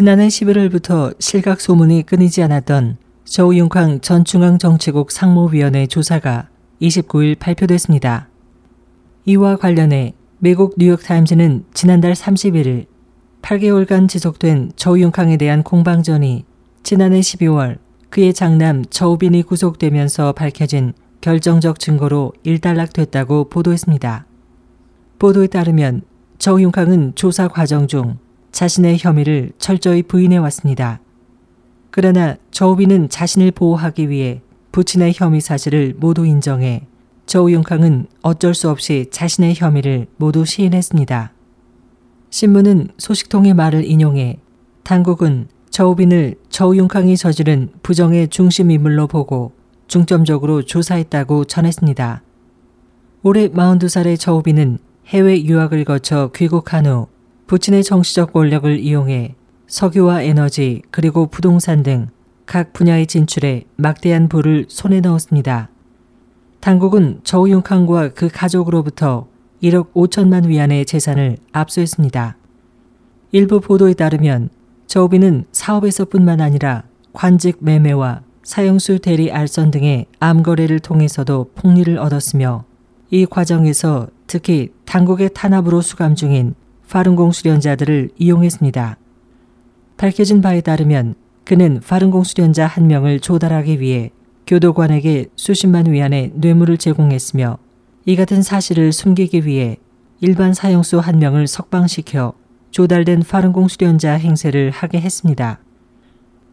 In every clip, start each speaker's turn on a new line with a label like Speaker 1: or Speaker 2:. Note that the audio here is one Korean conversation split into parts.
Speaker 1: 지난해 11월부터 실각 소문이 끊이지 않았던 저우융캉 전 중앙정치국 상무위원회 조사가 29일 발표됐습니다. 이와 관련해 미국 뉴욕타임즈는 지난달 31일 8개월간 지속된 저우융캉에 대한 공방전이 지난해 12월 그의 장남 저우빈이 구속되면서 밝혀진 결정적 증거로 일단락됐다고 보도했습니다. 보도에 따르면 저우융캉은 조사 과정 중 자신의 혐의를 철저히 부인해 왔습니다. 그러나 저우빈은 자신을 보호하기 위해 부친의 혐의 사실을 모두 인정해 저우융캉은 어쩔 수 없이 자신의 혐의를 모두 시인했습니다. 신문은 소식통의 말을 인용해 당국은 저우빈을 저우융캉이 저지른 부정의 중심 인물로 보고 중점적으로 조사했다고 전했습니다. 올해 42살의 저우빈은 해외 유학을 거쳐 귀국한 후 부친의 정치적 권력을 이용해 석유와 에너지 그리고 부동산 등 각 분야의 진출에 막대한 부를 손에 넣었습니다. 당국은 저우융캉과 그 가족으로부터 1억 5천만 위안의 재산을 압수했습니다. 일부 보도에 따르면 저우빈은 사업에서뿐만 아니라 관직 매매와 사형수 대리 알선 등의 암거래를 통해서도 폭리를 얻었으며 이 과정에서 특히 당국의 탄압으로 수감 중인 파룬공 수련자들을 이용했습니다. 밝혀진 바에 따르면 그는 파룬공 수련자 한 명을 조달하기 위해 교도관에게 수십만 위안의 뇌물을 제공했으며 이 같은 사실을 숨기기 위해 일반 사형수 한 명을 석방시켜 조달된 파룬공 수련자 행세를 하게 했습니다.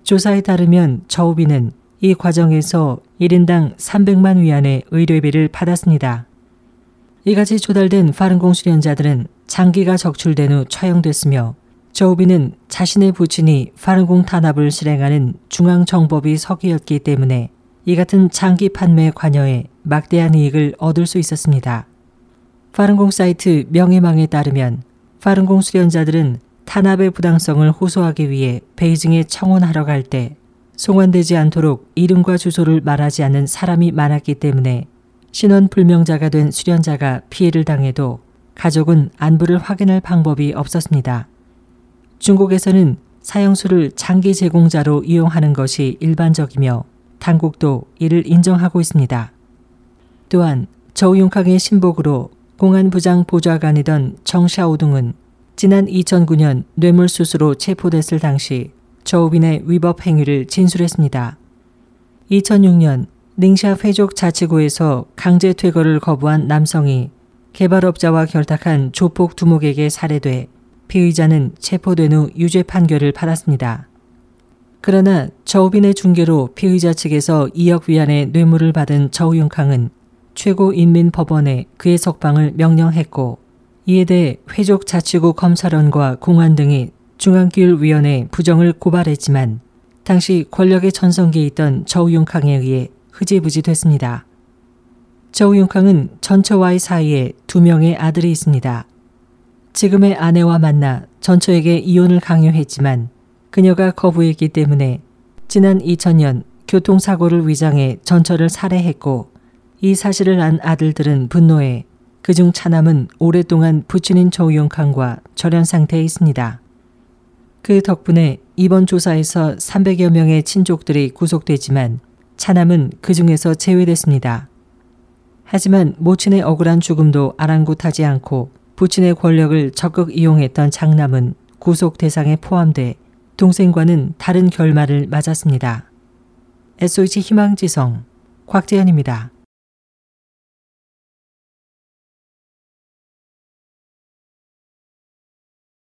Speaker 1: 조사에 따르면 저우비는 이 과정에서 1인당 300만 위안의 의료비를 받았습니다. 이같이 조달된 파룬공 수련자들은 장기가 적출된 후 처형됐으며 저우비는 자신의 부친이 파룬공 탄압을 실행하는 중앙정법이 석이었기 때문에 이 같은 장기 판매에 관여해 막대한 이익을 얻을 수 있었습니다. 파룬공 사이트 명예망에 따르면 파룬공 수련자들은 탄압의 부당성을 호소하기 위해 베이징에 청원하러 갈 때 송환되지 않도록 이름과 주소를 말하지 않는 사람이 많았기 때문에 신원 불명자가 된 수련자가 피해를 당해도 가족은 안부를 확인할 방법이 없었습니다. 중국에서는 사형수를 장기 제공자로 이용하는 것이 일반적이며 당국도 이를 인정하고 있습니다. 또한 저우융캉의 신복으로 공안부장 보좌관이던 정샤오둥은 지난 2009년 뇌물수수로 체포됐을 당시 저우빈의 위법 행위를 진술했습니다. 2006년 닝샤 회족 자치구에서 강제 퇴거를 거부한 남성이 개발업자와 결탁한 조폭 두목에게 살해돼 피의자는 체포된 후 유죄 판결을 받았습니다. 그러나 저우빈의 중계로 피의자 측에서 2억 위안의 뇌물을 받은 저우융캉은 최고인민법원에 그의 석방을 명령했고 이에 대해 회족 자치구 검찰원과 공안 등이 중앙기율위원회 부정을 고발했지만 당시 권력의 전성기에 있던 저우융캉에 의해 흐지부지 됐습니다. 저우융캉은 전처와의 사이에 두 명의 아들이 있습니다. 지금의 아내와 만나 전처에게 이혼을 강요했지만 그녀가 거부했기 때문에 지난 2000년 교통사고를 위장해 전처를 살해했고 이 사실을 안 아들들은 분노해 그중 차남은 오랫동안 부친인 조용칸과 절연 상태에 있습니다. 그 덕분에 이번 조사에서 300여 명의 친족들이 구속되지만 차남은 그 중에서 제외됐습니다. 하지만 모친의 억울한 죽음도 아랑곳하지 않고 부친의 권력을 적극 이용했던 장남은 구속 대상에 포함돼 동생과는 다른 결말을 맞았습니다. SOH 희망지성 곽재현입니다.